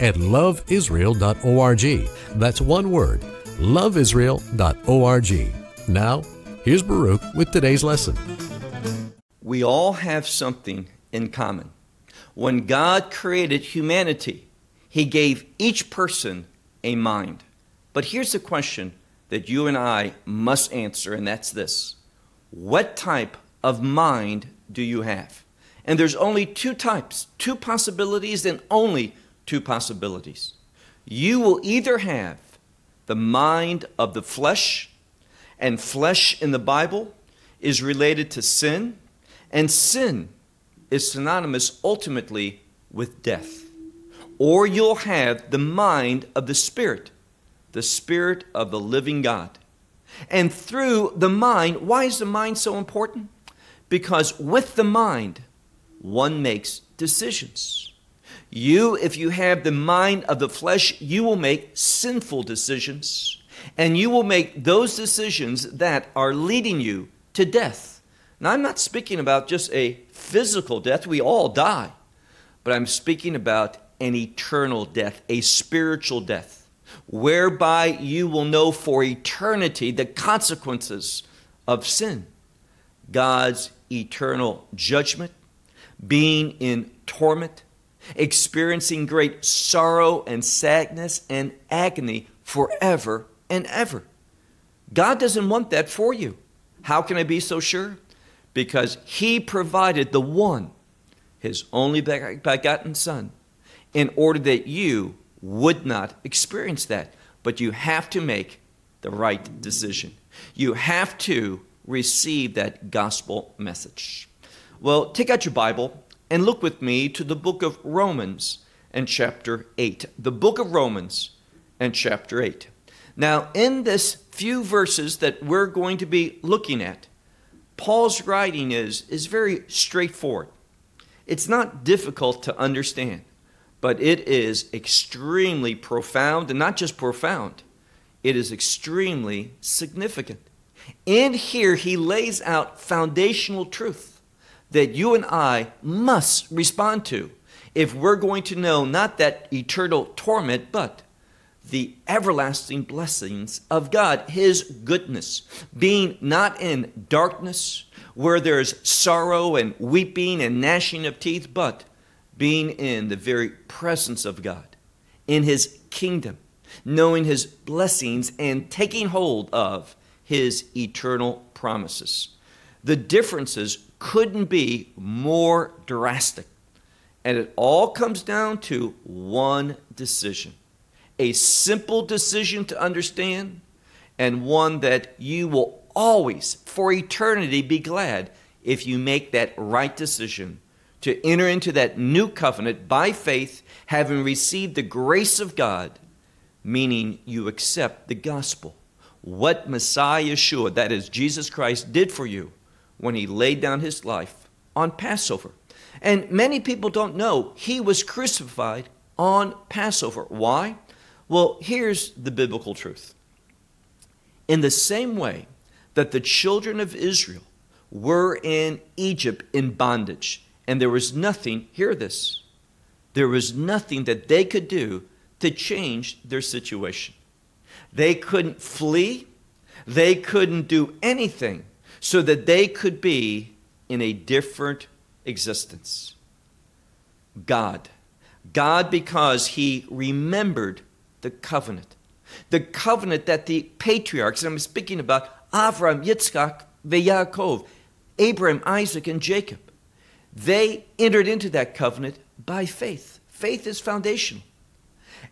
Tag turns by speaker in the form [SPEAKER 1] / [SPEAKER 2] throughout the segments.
[SPEAKER 1] at loveisrael.org. That's one word, loveisrael.org. Now, here's Baruch with today's lesson.
[SPEAKER 2] We all have something in common. When God created humanity, He gave each person a mind. But here's the question that you and I must answer, and that's this What type of mind do you have? And there's only two types, two possibilities, and only two possibilities. You will either have the mind of the flesh, and flesh in the Bible is related to sin, and sin is synonymous ultimately with death. Or you'll have the mind of the Spirit, the Spirit of the living God. And through the mind, why is the mind so important? Because with the mind, one makes decisions. You, if you have the mind of the flesh, you will make sinful decisions. And you will make those decisions that are leading you to death. Now, I'm not speaking about just a physical death, we all die. But I'm speaking about an eternal death, a spiritual death, whereby you will know for eternity the consequences of sin, God's eternal judgment, being in torment, experiencing great sorrow and sadness and agony forever and ever. God doesn't want that for you. How can I be so sure? Because He provided the one, His only begotten Son, in order that you would not experience that. But you have to make the right decision. You have to receive that gospel message. Well, take out your Bible and look with me to the book of Romans and chapter 8. The book of Romans and chapter 8. Now, in this few verses that we're going to be looking at, Paul's writing is, is very straightforward. It's not difficult to understand, but it is extremely profound, and not just profound, it is extremely significant. In here, he lays out foundational truth that you and I must respond to if we're going to know not that eternal torment, but the everlasting blessings of God, His goodness, being not in darkness where there's sorrow and weeping and gnashing of teeth, but being in the very presence of God, in His kingdom, knowing His blessings and taking hold of His eternal promises. The differences couldn't be more drastic. And it all comes down to one decision a simple decision to understand, and one that you will always, for eternity, be glad if you make that right decision to enter into that new covenant by faith, having received the grace of God, meaning you accept the gospel. What Messiah Yeshua, that is Jesus Christ, did for you when he laid down his life on Passover. And many people don't know he was crucified on Passover. Why? Well, here's the biblical truth. In the same way that the children of Israel were in Egypt in bondage, and there was nothing, hear this, there was nothing that they could do to change their situation. They couldn't flee, they couldn't do anything so that they could be in a different existence. God. God, because he remembered the covenant. The covenant that the patriarchs, and I'm speaking about Avram, Yitzchak, Yaakov, Abraham, Isaac, and Jacob, they entered into that covenant by faith. Faith is foundational.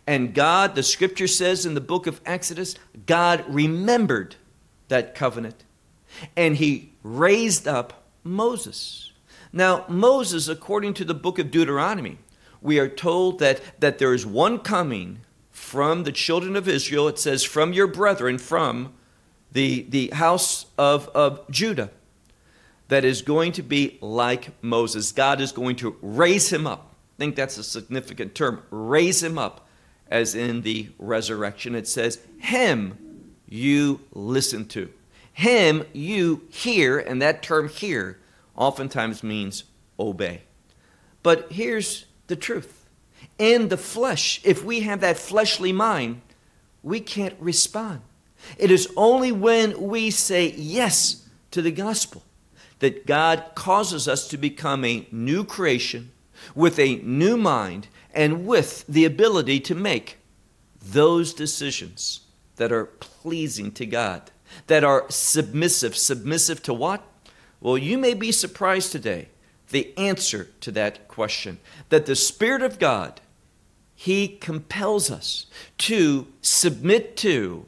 [SPEAKER 2] And God, the scripture says in the book of Exodus, God remembered that covenant and he raised up Moses. Now, Moses, according to the book of Deuteronomy, we are told that, that there is one coming from the children of Israel. It says, from your brethren, from the, the house of, of Judah, that is going to be like Moses. God is going to raise him up. I think that's a significant term. Raise him up, as in the resurrection. It says, Him you listen to. Him you hear, and that term hear oftentimes means obey. But here's the truth in the flesh, if we have that fleshly mind, we can't respond. It is only when we say yes to the gospel that God causes us to become a new creation with a new mind and with the ability to make those decisions that are pleasing to God, that are submissive. Submissive to what? Well, you may be surprised today the answer to that question that the Spirit of God, He compels us to submit to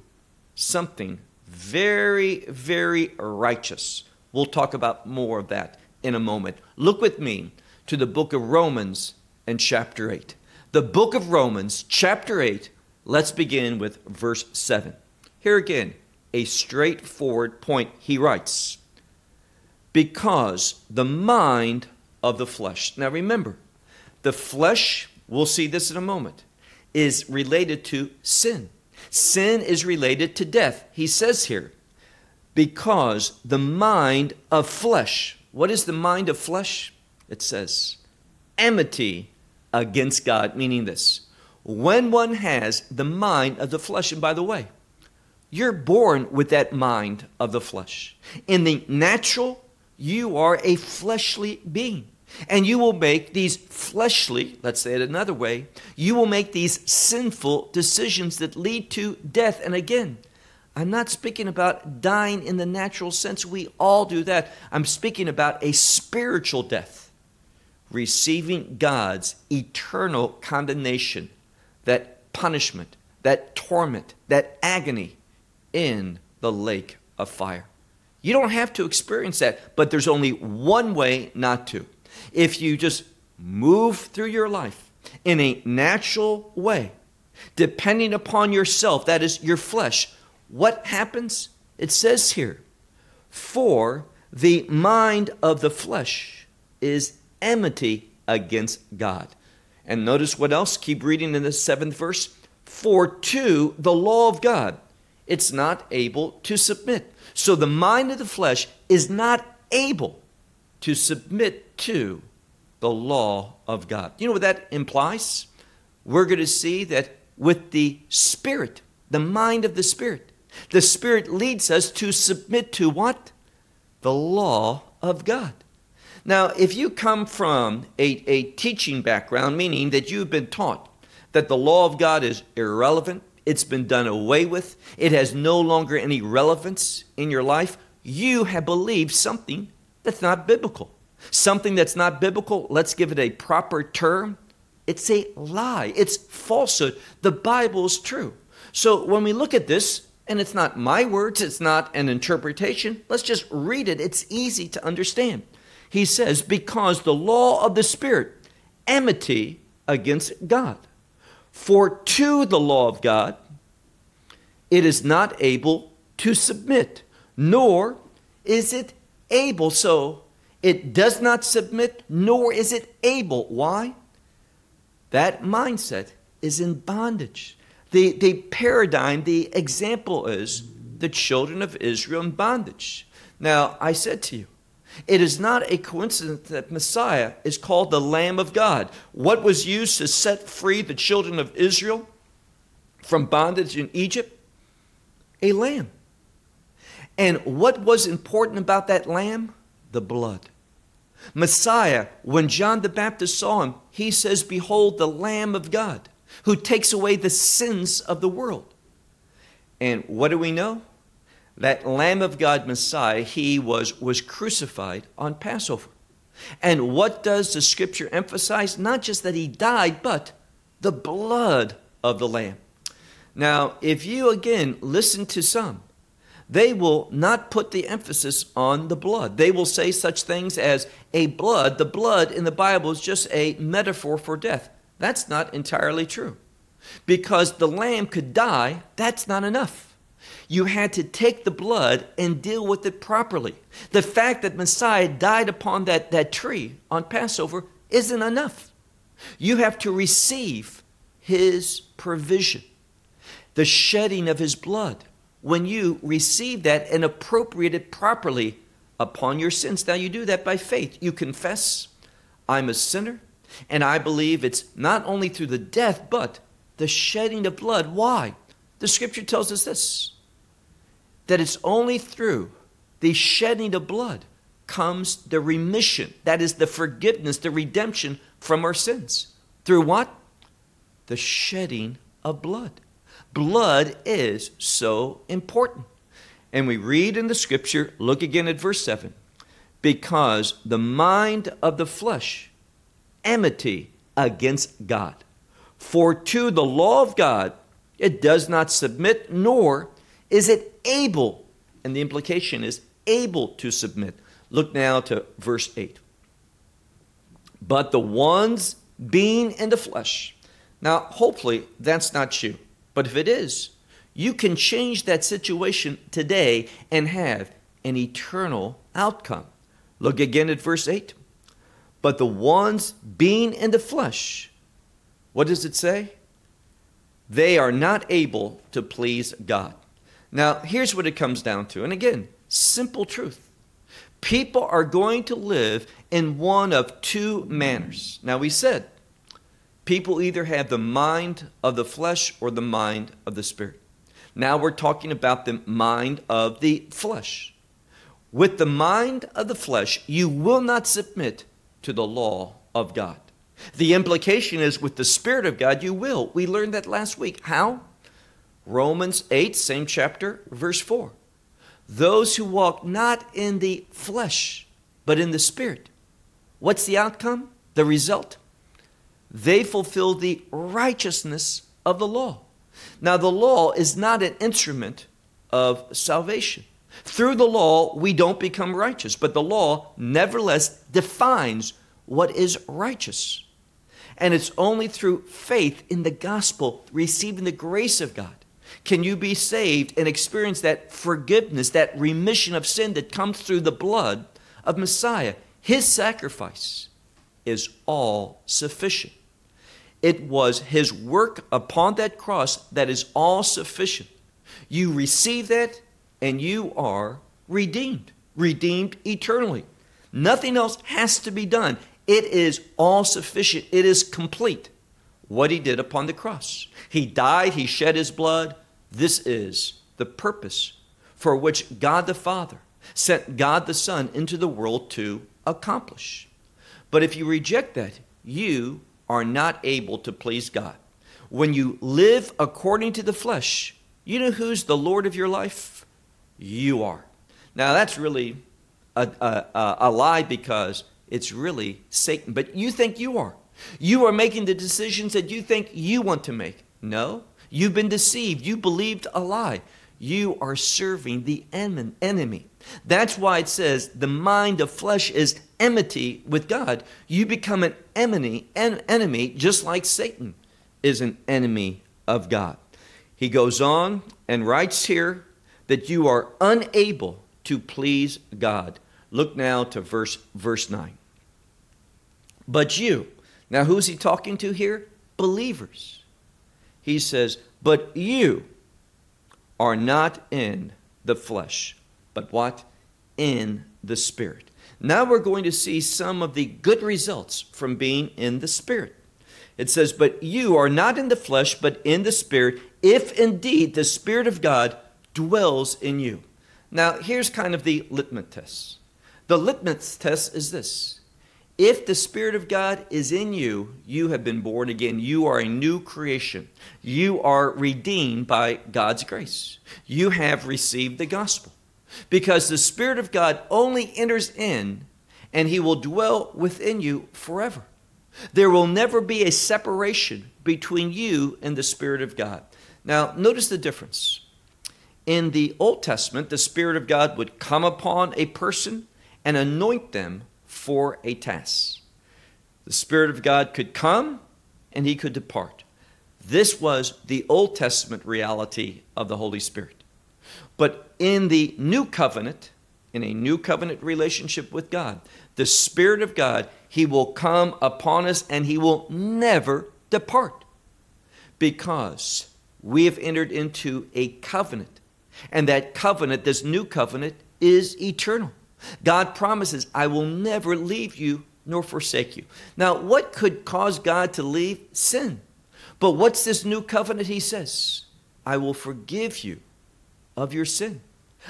[SPEAKER 2] something very, very righteous. We'll talk about more of that in a moment. Look with me to the book of Romans and chapter 8. The book of Romans, chapter 8, let's begin with verse 7. Here again, a straightforward point. He writes, Because the mind of the flesh. Now remember, the flesh, we'll see this in a moment, is related to sin. Sin is related to death. He says here, because the mind of flesh, what is the mind of flesh? It says, enmity against God, meaning this. When one has the mind of the flesh, and by the way, you're born with that mind of the flesh. In the natural, you are a fleshly being. And you will make these fleshly, let's say it another way, you will make these sinful decisions that lead to death. And again, I'm not speaking about dying in the natural sense. We all do that. I'm speaking about a spiritual death, receiving God's eternal condemnation, that punishment, that torment, that agony in the lake of fire. You don't have to experience that, but there's only one way not to. If you just move through your life in a natural way, depending upon yourself, that is your flesh, what happens? It says here, for the mind of the flesh is enmity against God. And notice what else? Keep reading in the seventh verse. For to the law of God, it's not able to submit. So the mind of the flesh is not able to submit to the law of God. You know what that implies? We're going to see that with the Spirit, the mind of the Spirit, the Spirit leads us to submit to what? The law of God. Now, if you come from a, a teaching background, meaning that you've been taught that the law of God is irrelevant, it's been done away with, it has no longer any relevance in your life, you have believed something that's not biblical. Something that's not biblical, let's give it a proper term. It's a lie, it's falsehood. The Bible is true. So when we look at this, and it's not my words, it's not an interpretation. Let's just read it. It's easy to understand. He says, Because the law of the Spirit, enmity against God. For to the law of God, it is not able to submit, nor is it able. So it does not submit, nor is it able. Why? That mindset is in bondage. The, the paradigm, the example is the children of Israel in bondage. Now, I said to you, it is not a coincidence that Messiah is called the Lamb of God. What was used to set free the children of Israel from bondage in Egypt? A lamb. And what was important about that lamb? The blood. Messiah, when John the Baptist saw him, he says, Behold, the Lamb of God who takes away the sins of the world. And what do we know? That Lamb of God Messiah, he was, was crucified on Passover. And what does the scripture emphasize? Not just that he died, but the blood of the Lamb. Now, if you again listen to some, they will not put the emphasis on the blood. They will say such things as a blood. The blood in the Bible is just a metaphor for death. That's not entirely true. Because the lamb could die, that's not enough. You had to take the blood and deal with it properly. The fact that Messiah died upon that, that tree on Passover isn't enough. You have to receive his provision, the shedding of his blood. When you receive that and appropriate it properly upon your sins. Now, you do that by faith. You confess, I'm a sinner, and I believe it's not only through the death, but the shedding of blood. Why? The scripture tells us this that it's only through the shedding of blood comes the remission, that is, the forgiveness, the redemption from our sins. Through what? The shedding of blood. Blood is so important. And we read in the scripture, look again at verse 7 because the mind of the flesh, enmity against God. For to the law of God it does not submit, nor is it able, and the implication is able to submit. Look now to verse 8. But the ones being in the flesh. Now, hopefully, that's not you. But if it is, you can change that situation today and have an eternal outcome. Look again at verse 8. But the ones being in the flesh, what does it say? They are not able to please God. Now, here's what it comes down to. And again, simple truth. People are going to live in one of two manners. Now, we said people either have the mind of the flesh or the mind of the spirit. Now we're talking about the mind of the flesh. With the mind of the flesh, you will not submit to the law of God. The implication is with the Spirit of God, you will. We learned that last week. How? Romans 8, same chapter, verse 4. Those who walk not in the flesh, but in the Spirit. What's the outcome? The result? They fulfill the righteousness of the law. Now, the law is not an instrument of salvation. Through the law, we don't become righteous, but the law nevertheless defines what is righteous. And it's only through faith in the gospel, receiving the grace of God, can you be saved and experience that forgiveness, that remission of sin that comes through the blood of Messiah. His sacrifice is all sufficient. It was his work upon that cross that is all sufficient. You receive that and you are redeemed, redeemed eternally. Nothing else has to be done. It is all sufficient, it is complete what he did upon the cross. He died, he shed his blood. This is the purpose for which God the Father sent God the Son into the world to accomplish. But if you reject that, you are not able to please God. When you live according to the flesh, you know who's the Lord of your life? You are. Now, that's really a, a, a lie because it's really Satan. But you think you are. You are making the decisions that you think you want to make. No, you've been deceived. You believed a lie. You are serving the enemy. That's why it says the mind of flesh is enmity with God. You become an enemy, an enemy just like Satan is an enemy of God. He goes on and writes here that you are unable to please God. Look now to verse verse 9. But you, now who's he talking to here? Believers. He says, But you are not in the flesh, but what? In the Spirit. Now we're going to see some of the good results from being in the Spirit. It says, But you are not in the flesh, but in the Spirit, if indeed the Spirit of God dwells in you. Now, here's kind of the litmus test. The litmus test is this if the Spirit of God is in you, you have been born again. You are a new creation. You are redeemed by God's grace. You have received the gospel. Because the Spirit of God only enters in and He will dwell within you forever. There will never be a separation between you and the Spirit of God. Now, notice the difference. In the Old Testament, the Spirit of God would come upon a person and anoint them for a task. The Spirit of God could come and he could depart. This was the Old Testament reality of the Holy Spirit. But in the new covenant, in a new covenant relationship with God, the Spirit of God, He will come upon us and He will never depart because we have entered into a covenant. And that covenant, this new covenant, is eternal. God promises, I will never leave you nor forsake you. Now, what could cause God to leave? Sin. But what's this new covenant? He says, I will forgive you of your sin.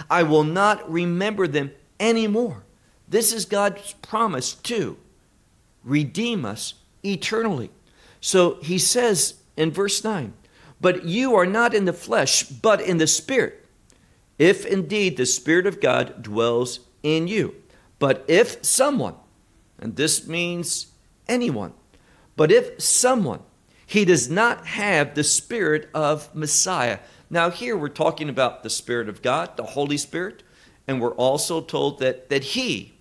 [SPEAKER 2] I will not remember them anymore. This is God's promise to redeem us eternally. So he says in verse 9, But you are not in the flesh, but in the Spirit, if indeed the Spirit of God dwells in you. But if someone, and this means anyone, but if someone, he does not have the Spirit of Messiah. Now, here we're talking about the Spirit of God, the Holy Spirit, and we're also told that, that He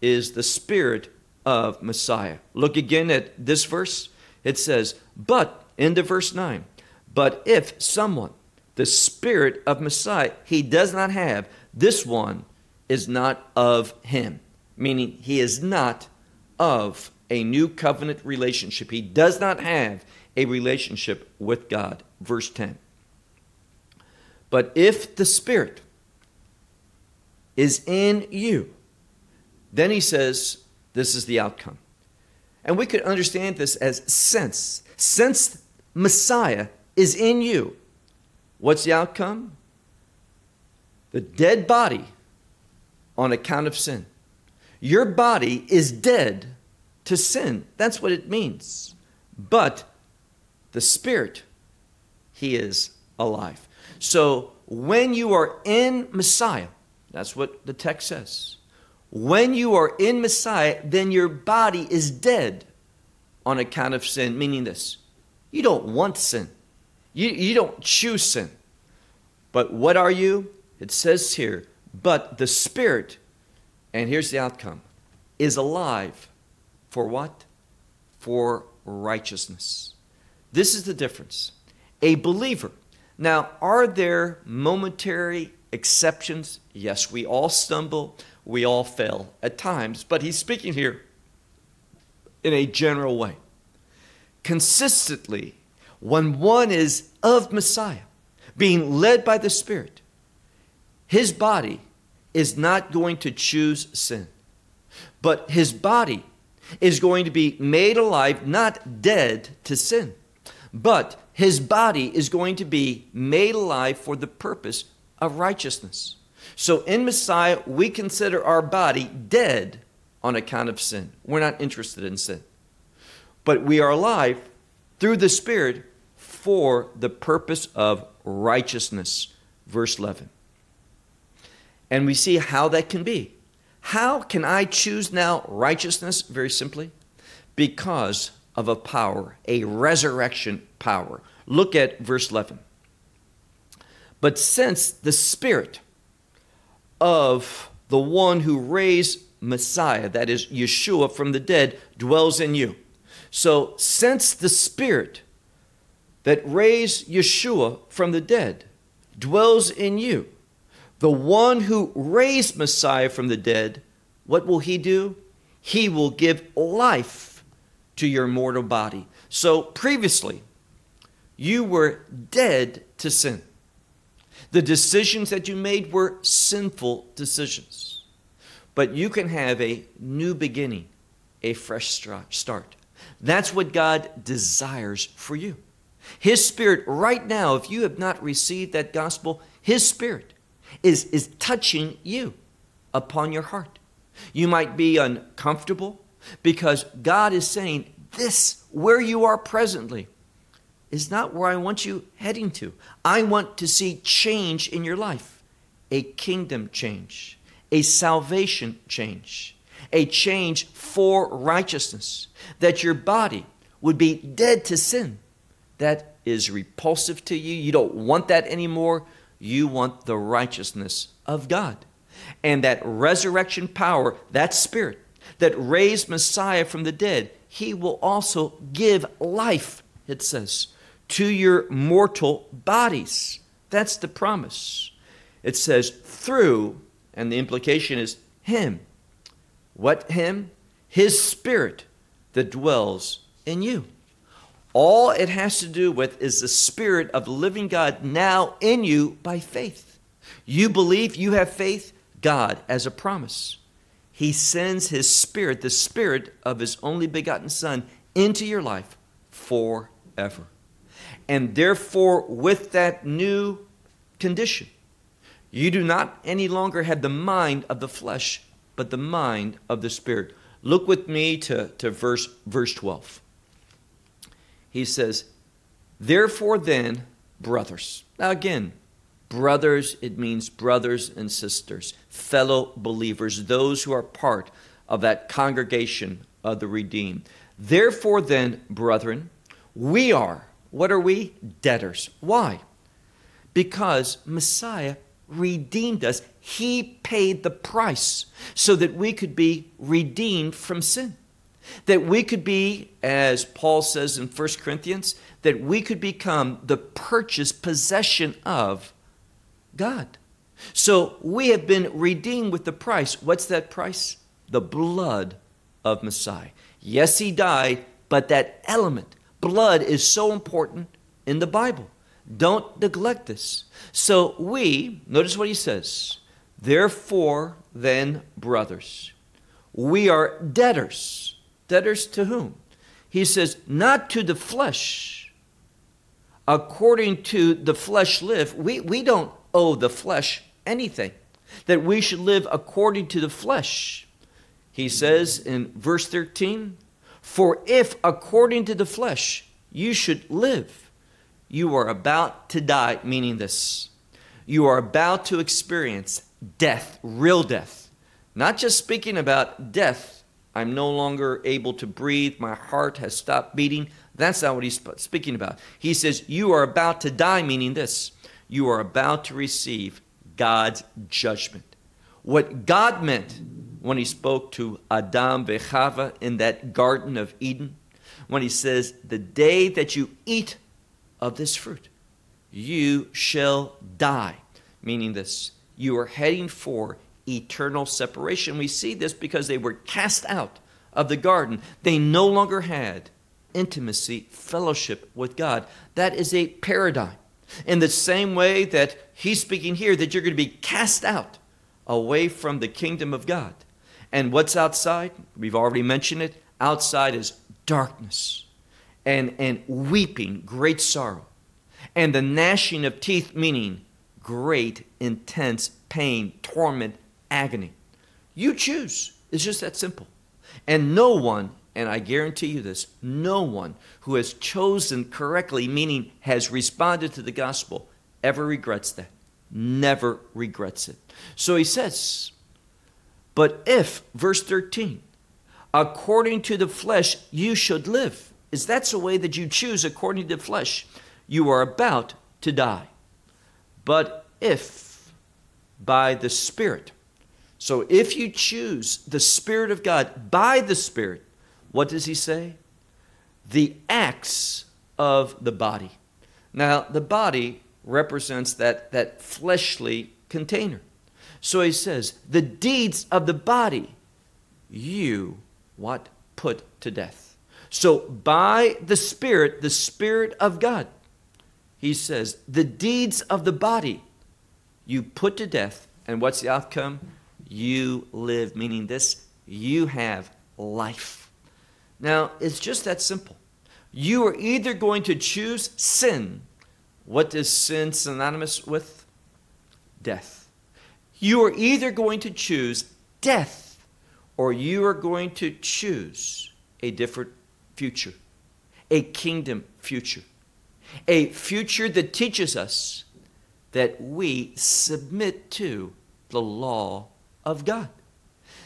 [SPEAKER 2] is the Spirit of Messiah. Look again at this verse. It says, But, into verse 9, but if someone, the Spirit of Messiah, he does not have, this one is not of him. Meaning, he is not of a new covenant relationship. He does not have a relationship with God. Verse 10. But if the Spirit is in you, then he says, this is the outcome. And we could understand this as since. Since Messiah is in you, what's the outcome? The dead body on account of sin. Your body is dead to sin. That's what it means. But the Spirit, He is alive. So when you are in Messiah, that's what the text says. When you are in Messiah, then your body is dead on account of sin, meaning this you don't want sin, you, you don't choose sin. But what are you? It says here, but the Spirit, and here's the outcome, is alive for what? For righteousness. This is the difference. A believer. Now, are there momentary exceptions? Yes, we all stumble, we all fail at times, but he's speaking here in a general way. Consistently, when one is of Messiah, being led by the Spirit, his body is not going to choose sin, but his body is going to be made alive, not dead to sin, but his body is going to be made alive for the purpose of righteousness. So in Messiah, we consider our body dead on account of sin. We're not interested in sin. But we are alive through the Spirit for the purpose of righteousness. Verse 11. And we see how that can be. How can I choose now righteousness? Very simply, because of a power, a resurrection power. Look at verse 11. But since the Spirit of the one who raised Messiah, that is Yeshua from the dead, dwells in you. So, since the Spirit that raised Yeshua from the dead dwells in you, the one who raised Messiah from the dead, what will he do? He will give life to your mortal body. So previously, you were dead to sin. The decisions that you made were sinful decisions. But you can have a new beginning, a fresh start. That's what God desires for you. His Spirit, right now, if you have not received that gospel, His Spirit is, is touching you upon your heart. You might be uncomfortable because God is saying, This, where you are presently, is not where I want you heading to. I want to see change in your life a kingdom change, a salvation change, a change for righteousness, that your body would be dead to sin. That is repulsive to you. You don't want that anymore. You want the righteousness of God. And that resurrection power, that spirit that raised Messiah from the dead, he will also give life, it says, to your mortal bodies. That's the promise. It says through, and the implication is Him. What Him? His Spirit that dwells in you. All it has to do with is the Spirit of living God now in you by faith. You believe, you have faith, God as a promise. He sends His Spirit, the Spirit of His only begotten Son, into your life forever. And therefore, with that new condition, you do not any longer have the mind of the flesh, but the mind of the Spirit. Look with me to, to verse, verse 12. He says, Therefore, then, brothers. Now, again, brothers, it means brothers and sisters, fellow believers, those who are part of that congregation of the redeemed. Therefore, then, brethren, we are, what are we? Debtors. Why? Because Messiah redeemed us. He paid the price so that we could be redeemed from sin. That we could be, as Paul says in 1 Corinthians, that we could become the purchased possession of God. So we have been redeemed with the price. What's that price? The blood of Messiah. Yes, he died, but that element, blood, is so important in the Bible. Don't neglect this. So we, notice what he says, therefore, then, brothers, we are debtors. Debtors to whom? He says, not to the flesh. According to the flesh live. We, we don't owe the flesh anything. That we should live according to the flesh. He says in verse 13, For if according to the flesh you should live, you are about to die, meaning this. You are about to experience death, real death. Not just speaking about death, I'm no longer able to breathe, my heart has stopped beating. That's not what he's speaking about. He says, You are about to die, meaning this. You are about to receive God's judgment. What God meant when he spoke to Adam Vechava in that Garden of Eden, when he says, The day that you eat of this fruit, you shall die. Meaning this, you are heading for eternal separation. We see this because they were cast out of the garden. They no longer had intimacy, fellowship with God. That is a paradigm. In the same way that he's speaking here, that you're going to be cast out away from the kingdom of God. And what's outside? We've already mentioned it. Outside is darkness and, and weeping, great sorrow, and the gnashing of teeth, meaning great, intense pain, torment, agony. You choose. It's just that simple. And no one, and I guarantee you this, no one who has chosen correctly, meaning has responded to the gospel, ever regrets that. Never regrets it. So he says, but if, verse 13, according to the flesh you should live, is that's the way that you choose according to the flesh, you are about to die. But if by the Spirit, so if you choose the Spirit of God by the Spirit, what does he say? The acts of the body. Now, the body represents that, that fleshly container. So he says, the deeds of the body, you what? Put to death. So by the Spirit, the Spirit of God, he says, the deeds of the body, you put to death. And what's the outcome? You live, meaning this, you have life. Now, it's just that simple. You are either going to choose sin. What is sin synonymous with? Death you are either going to choose death or you are going to choose a different future, a kingdom future, a future that teaches us that we submit to the law of God.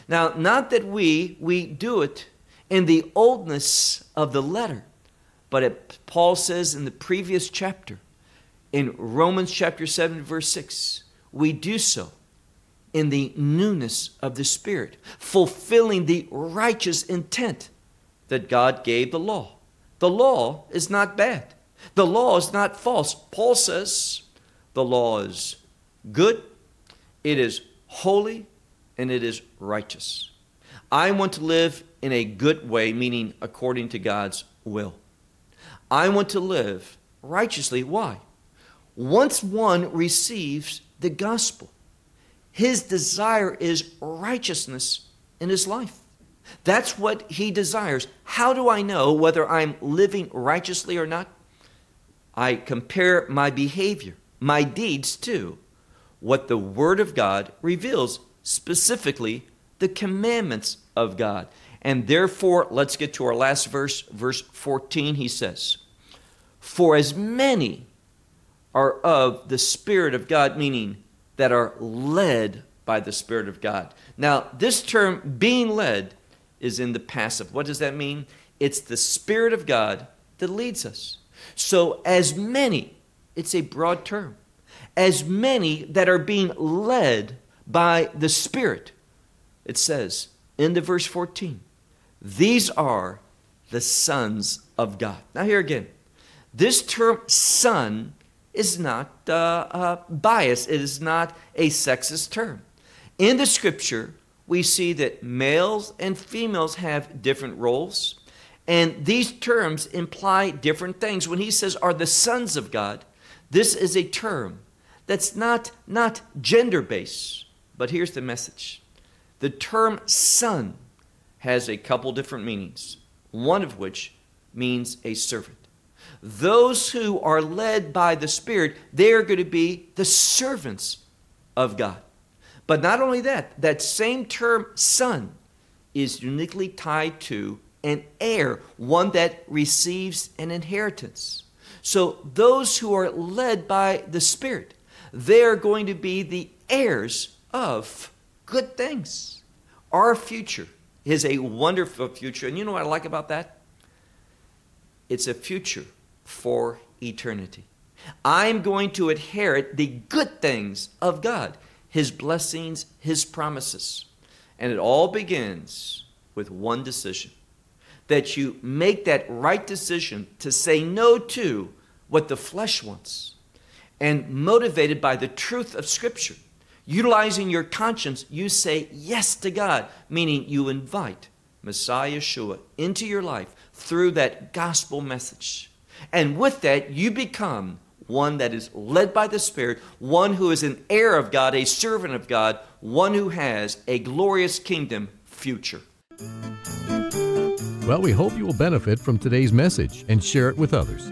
[SPEAKER 2] Now, not that we we do it in the oldness of the letter, but it, Paul says in the previous chapter, in Romans chapter 7, verse 6, we do so in the newness of the Spirit, fulfilling the righteous intent that God gave the law. The law is not bad. The law is not false. Paul says the law is good, it is holy, and it is righteous. I want to live in a good way, meaning according to God's will. I want to live righteously. Why? Once one receives the gospel, his desire is righteousness in his life. That's what he desires. How do I know whether I'm living righteously or not? I compare my behavior, my deeds to what the Word of God reveals, specifically the commandments of God. And therefore, let's get to our last verse, verse 14. He says, For as many are of the Spirit of God, meaning that are led by the Spirit of God. Now, this term, being led, is in the passive. What does that mean? It's the Spirit of God that leads us. So, as many, it's a broad term, as many that are being led by the Spirit, it says in the verse 14, these are the sons of God. Now, here again, this term son is not uh, uh, biased, it is not a sexist term. In the scripture, we see that males and females have different roles, and these terms imply different things. When he says, are the sons of God, this is a term that's not, not gender based. But here's the message the term son has a couple different meanings, one of which means a servant. Those who are led by the Spirit, they are going to be the servants of God. But not only that, that same term, son, is uniquely tied to an heir, one that receives an inheritance. So those who are led by the Spirit, they are going to be the heirs of good things. Our future is a wonderful future. And you know what I like about that? It's a future for eternity. I'm going to inherit the good things of God. His blessings, His promises. And it all begins with one decision that you make that right decision to say no to what the flesh wants. And motivated by the truth of Scripture, utilizing your conscience, you say yes to God, meaning you invite Messiah Yeshua into your life through that gospel message. And with that, you become one that is led by the Spirit, one who is an heir of God, a servant of God, one who has a glorious kingdom future.
[SPEAKER 1] Well, we hope you will benefit from today's message and share it with others.